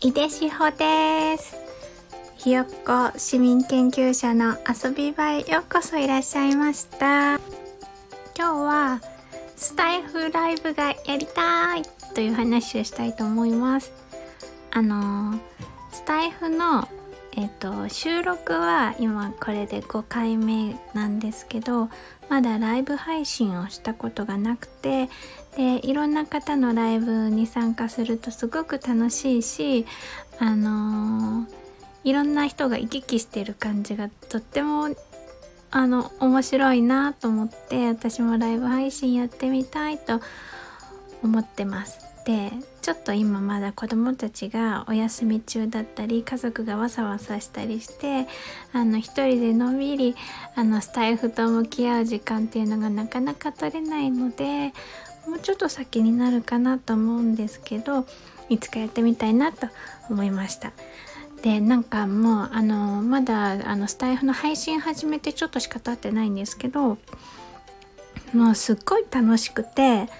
井出志保です。ひよっこ市民研究者の遊び場へようこそいらっしゃいました。今日はスタイフライブがやりたいという話をしたいと思います。あのスタイフのえっと、収録は今これで5回目なんですけどまだライブ配信をしたことがなくてでいろんな方のライブに参加するとすごく楽しいしあのー、いろんな人が行き来してる感じがとってもあの面白いなと思って私もライブ配信やってみたいと思ってます。でちょっと今まだ子供たちがお休み中だったり家族がわさわさしたりしてあの一人でのんびりあのスタイフと向き合う時間っていうのがなかなか取れないのでもうちょっと先になるかなと思うんですけどいつかやってみたいなと思いました。でなんかもうあのまだあのスタイフの配信始めてちょっとしか経ってないんですけどもうすっごい楽しくて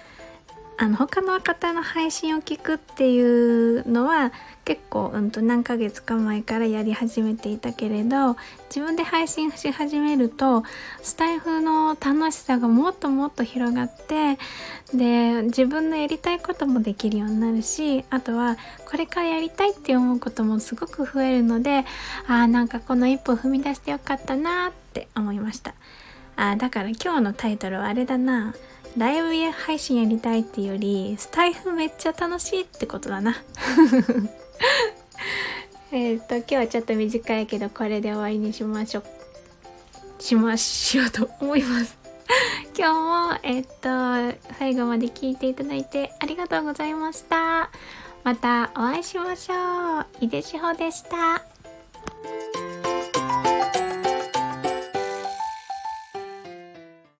あの他の方の配信を聞くっていうのは結構、うん、と何ヶ月か前からやり始めていたけれど自分で配信し始めるとスタイフの楽しさがもっともっと広がってで自分のやりたいこともできるようになるしあとはこれからやりたいって思うこともすごく増えるのであなんかこの一歩踏み出してよかったなって思いました。あだから今日のタイトルはあれだな。ライブ配信やりたいっていうよりスタイフめっちゃ楽しいってことだな。えっと今日はちょっと短いけどこれで終わりにしましょう。しましょうと思います。今日もえっと最後まで聞いていただいてありがとうございました。またお会いしましょう。井出志保でした。